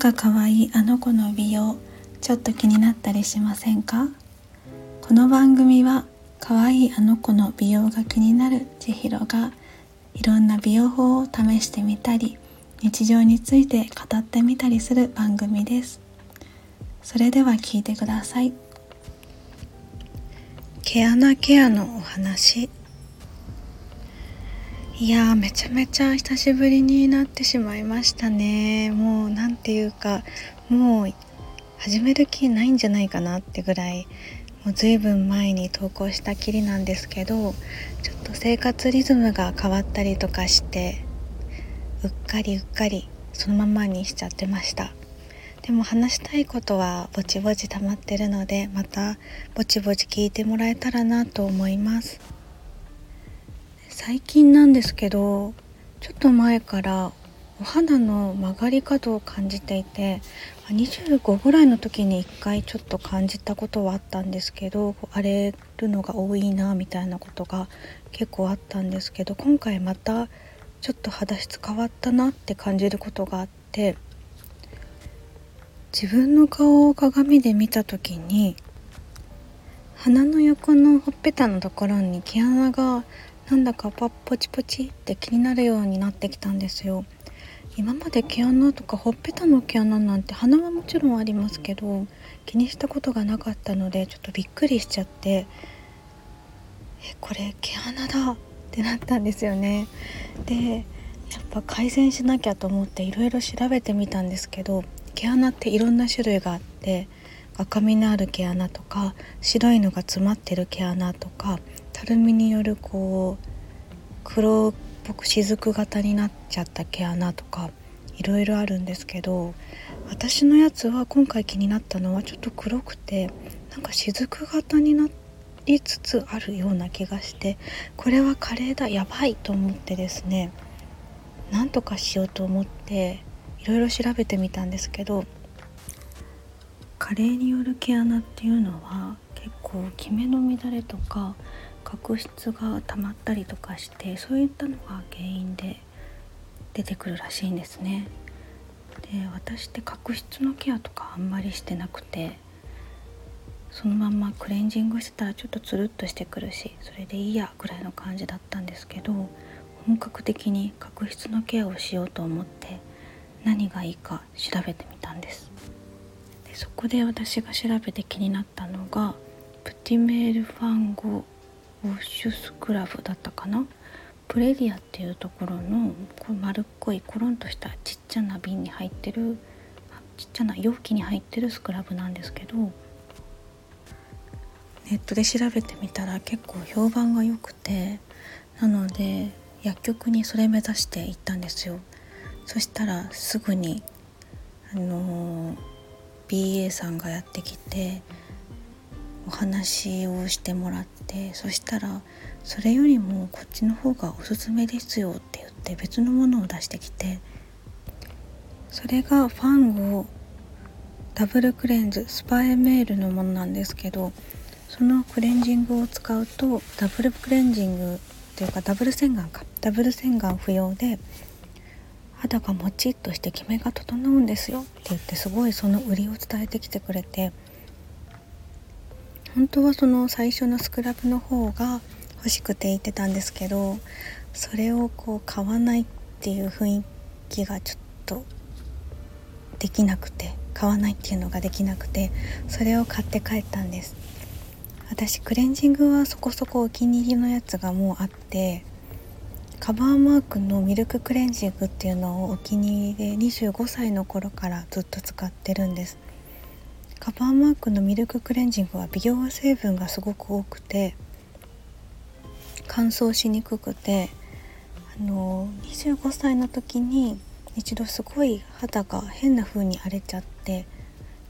か可愛いあの子の美容ちょっと気になったりしませんか？この番組は可愛いあの子の美容が気になる千尋がいろんな美容法を試してみたり日常について語ってみたりする番組です。それでは聞いてください。毛穴ケアのお話。いやーめちゃめちゃ久しぶりになってしまいましたね。もう何ていうかもう始める気ないんじゃないかなってぐらい。もう随分前に投稿したきりなんですけどちょっと生活リズムが変わったりとかしてうっかりうっかりそのままにしちゃってました。でも話したいことはぼちぼち溜まってるのでまたぼちぼち聞いてもらえたらなと思います。最近なんですけどちょっと前からお肌の曲がり角を感じていて25ぐらいの時に1回ちょっと感じたことはあったんですけど荒れるのが多いなみたいなことが結構あったんですけど今回またちょっと肌質変わったなって感じることがあって自分の顔を鏡で見た時に鼻の横のほっぺたのところに毛穴がなんだかパッポチポチって気になるようになってきたんですよ。今まで毛穴とかほっぺたの毛穴なんて鼻はもちろんありますけど気にしたことがなかったのでちょっとびっくりしちゃってえこれ毛穴だってなったんですよね。でやっぱ改善しなきゃと思っていろいろ調べてみたんですけど毛穴っていろんな種類があって赤みのある毛穴とか白いのが詰まってる毛穴とかたるみによるこう黒っぽく雫型になっちゃった毛穴とかいろいろあるんですけど私のやつは今回気になったのはちょっと黒くてなんか雫型になりつつあるような気がしてこれはカレーだやばいと思ってですねなんとかしようと思っていろいろ調べてみたんですけど加齢による毛穴っていうのは結構キメの乱れとか角質が溜まったりとかしてそういったのが原因で出てくるらしいんですね。で私って角質のケアとかあんまりしてなくてそのまんまクレンジングしてたらちょっとつるっとしてくるしそれでいいやぐらいの感じだったんですけど本格的に角質のケアをしようと思って何がいいか調べてみたんですでそこで私が調べて気になったのがプティメールファンゴウォッシュスクラブだったかな？プレディアっていうところのこう丸っこいコロンとしたちっちゃな瓶に入ってるちっちゃな容器に入ってるスクラブなんですけどネットで調べてみたら結構評判が良くてなので薬局にそれ目指して行ったんですよ。そしたらすぐにあの BA さんがやってきてお話をしてもらってそしたらそれよりもこっちの方がおすすめですよって言って別のものを出してきてそれがファンゴダブルクレンズスパイメールのものなんですけどそのクレンジングを使うとダブルクレンジングというかダブル洗顔かダブル洗顔不要で肌がもちっとしてキメが整うんですよって言ってすごいその売りを伝えてきてくれて本当はその最初のスクラブの方が欲しくて言ってたんですけどそれをこう買わないっていう雰囲気がちょっとできなくて買わないっていうのができなくてそれを買って帰ったんです。私クレンジングはそこそこお気に入りのやつがもうあってカバーマークのミルククレンジングっていうのをお気に入りで25歳の頃からずっと使ってるんです。カバーマークのミルククレンジングは美容成分がすごく多くて乾燥しにくくてあの25歳の時に一度すごい肌が変な風に荒れちゃって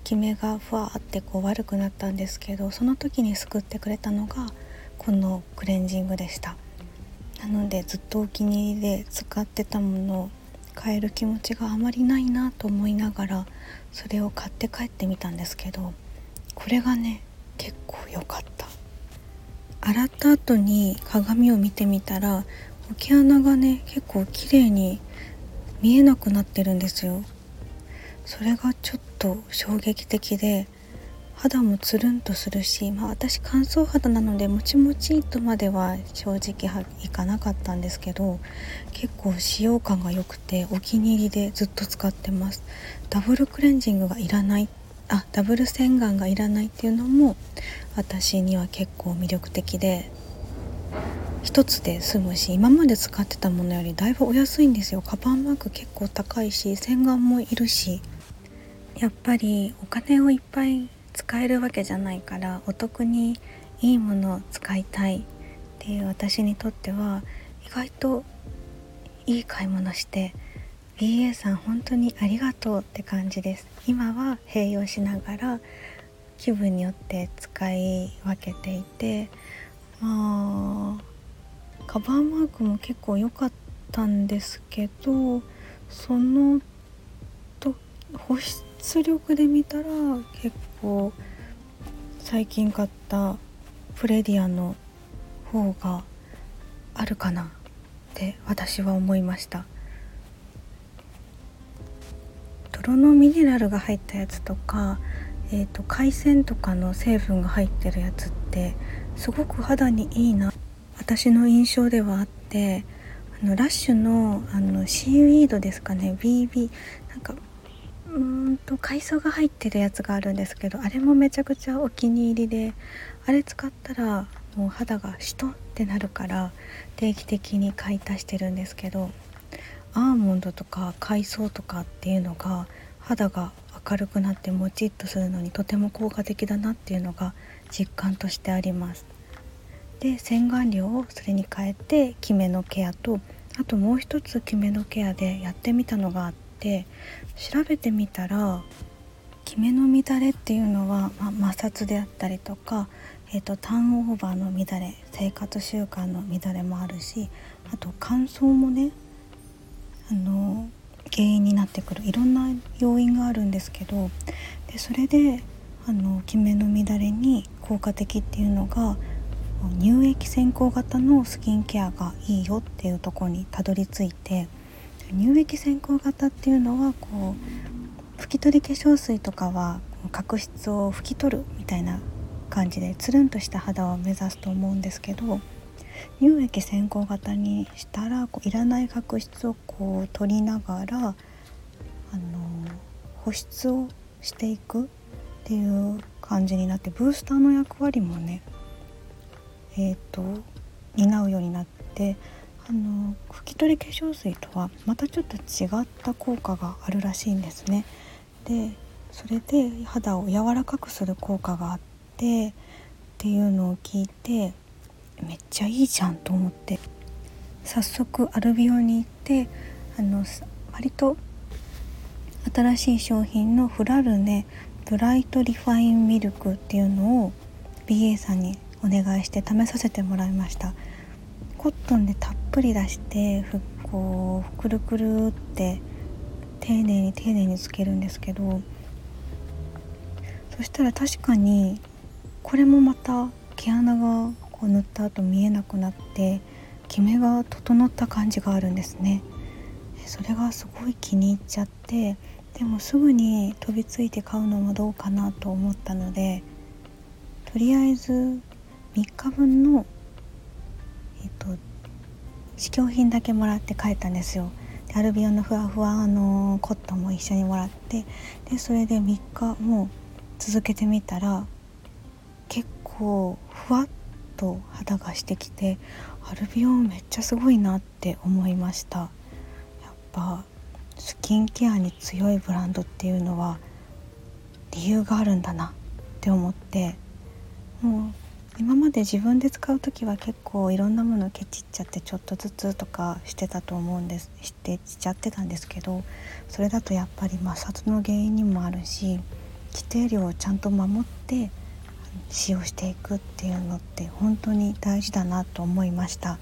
キメがふわってこう悪くなったんですけどその時に救ってくれたのがこのクレンジングでした。なのでずっとお気に入りで使ってたものを変える気持ちがあまりないなと思いながらそれを買って帰ってみたんですけどこれがね結構良かった。洗った後に鏡を見てみたら毛穴がね結構綺麗に見えなくなってるんですよ。それがちょっと衝撃的で肌もつるんとするし、まあ、私乾燥肌なのでもちもちとまでは正直いかなかったんですけど結構使用感が良くてお気に入りでずっと使ってます。ダブルクレンジングがいらないあダブル洗顔がいらないっていうのも私には結構魅力的で1つで済むし今まで使ってたものよりだいぶお安いんですよ。カバンバッグ結構高いし洗顔もいるしやっぱりお金をいっぱい使えるわけじゃないからお得にいいものを使いたい。っていう私にとっては意外といい買い物して BA さん本当にありがとうって感じです。今は併用しながら気分によって使い分けていてまあカバーマークも結構良かったんですけどそのと保湿力で見たら結構最近買ったプレディアの方があるかなって私は思いました。泥のミネラルが入ったやつとか、えーと、海鮮とかの成分が入ってるやつってすごく肌にいいな私の印象ではあってあのラッシュのあのシーウィードですかね BB なんかうーんと海藻が入ってるやつがあるんですけどあれもめちゃくちゃお気に入りであれ使ったらもう肌がシトってなるから定期的に買い足してるんですけどアーモンドとか海藻とかっていうのが肌が明るくなってもちっとするのにとても効果的だなっていうのが実感としてあります。で洗顔料をそれに変えてキメのケアとあともう一つキメのケアでやってみたのがあって調べてみたらキメの乱れっていうのは、まあ、摩擦であったりとか、えーと、ターンオーバーの乱れ生活習慣の乱れもあるしあと乾燥もねあの原因になってくる。いろんな要因があるんですけどでそれであのキメの乱れに効果的っていうのが乳液先行型のスキンケアがいいよっていうとこにたどり着いて乳液先行型っていうのはこう拭き取り化粧水とかは角質を拭き取るみたいな感じでつるんとした肌を目指すと思うんですけど乳液先行型にしたらこういらない角質をこう取りながらあの保湿をしていくっていう感じになってブースターの役割もねえーと担うようになってあの拭き取り化粧水とはまたちょっと違った効果があるらしいんですね。でそれで肌を柔らかくする効果があってっていうのを聞いてめっちゃいいじゃんと思って早速アルビオに行ってあの割と新しい商品のフラルネブライトリファインミルクっていうのを BA さんにお願いして試させてもらいました。コットンでたっぷり出してふこうくるくるって丁寧に丁寧につけるんですけどそしたら確かにこれもまた毛穴がこう塗った後見えなくなってキメが整った感じがあるんですね。それがすごい気に入っちゃってでもすぐに飛びついて買うのもどうかなと思ったのでとりあえず3日分の試供品だけもらって帰ったんですよ。でアルビオンのふわふわのコットンも一緒にもらってでそれで3日も続けてみたら結構ふわっと肌がしてきてアルビオンめっちゃすごいなって思いました。やっぱスキンケアに強いブランドっていうのは理由があるんだなって思ってもう今まで自分で使う時は結構いろんなものをケチっちゃってちょっとずつとかしてたと思うんですしてしちゃってたんですけどそれだとやっぱり摩擦の原因にもあるし規定量をちゃんと守って使用していくっていうのって本当に大事だなと思いました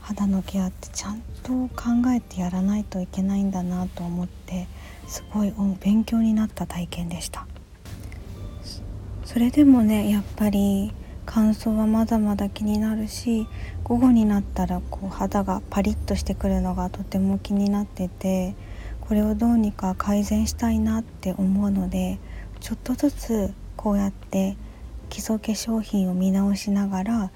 肌のケアってちゃんと考えてやらないといけないんだなと思ってすごい勉強になった体験でした。それでもねやっぱり乾燥はまだまだ気になるし午後になったらこう肌がパリッとしてくるのがとても気になっててこれをどうにか改善したいなって思うのでちょっとずつこうやって基礎化粧品を見直しながら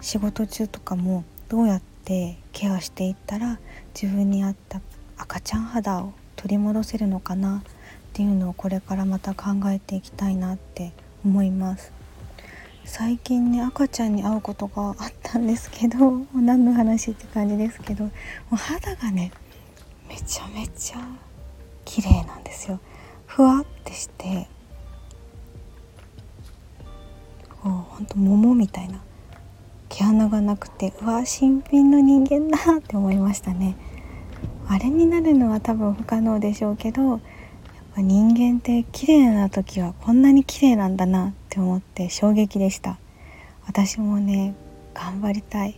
仕事中とかもどうやってケアしていったら自分に合った赤ちゃん肌を取り戻せるのかなっていうのをこれからまた考えていきたいなって思います。最近ね赤ちゃんに会うことがあったんですけど何の話って感じですけどもう肌がねめちゃめちゃ綺麗なんですよ。ふわってしてこうほんと桃みたいな毛穴がなくてうわ新品の人間だって思いましたね。あれになるのは多分不可能でしょうけど人間って綺麗な時はこんなに綺麗なんだなって思って衝撃でした。私もね頑張りたい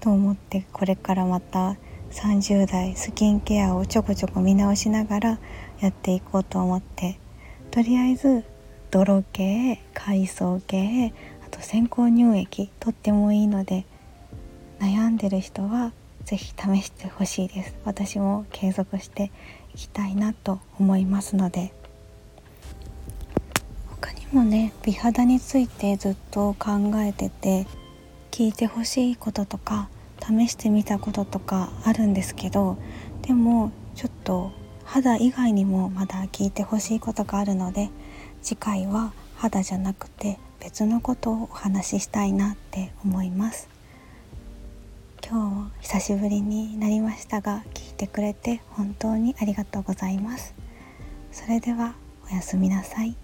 と思ってこれからまた30代スキンケアをちょこちょこ見直しながらやっていこうと思ってとりあえず泥系海藻系あと先行乳液とってもいいので悩んでる人は是非試してほしいです。私も継続していきたいなと思いますので。他にもね美肌についてずっと考えてて聞いてほしいこととか試してみたこととかあるんですけどでもちょっと肌以外にもまだ聞いてほしいことがあるので次回は肌じゃなくて別のことをお話ししたいなって思います。今日も久しぶりになりましたが聞いてくれて本当にありがとうございます。それではおやすみなさい。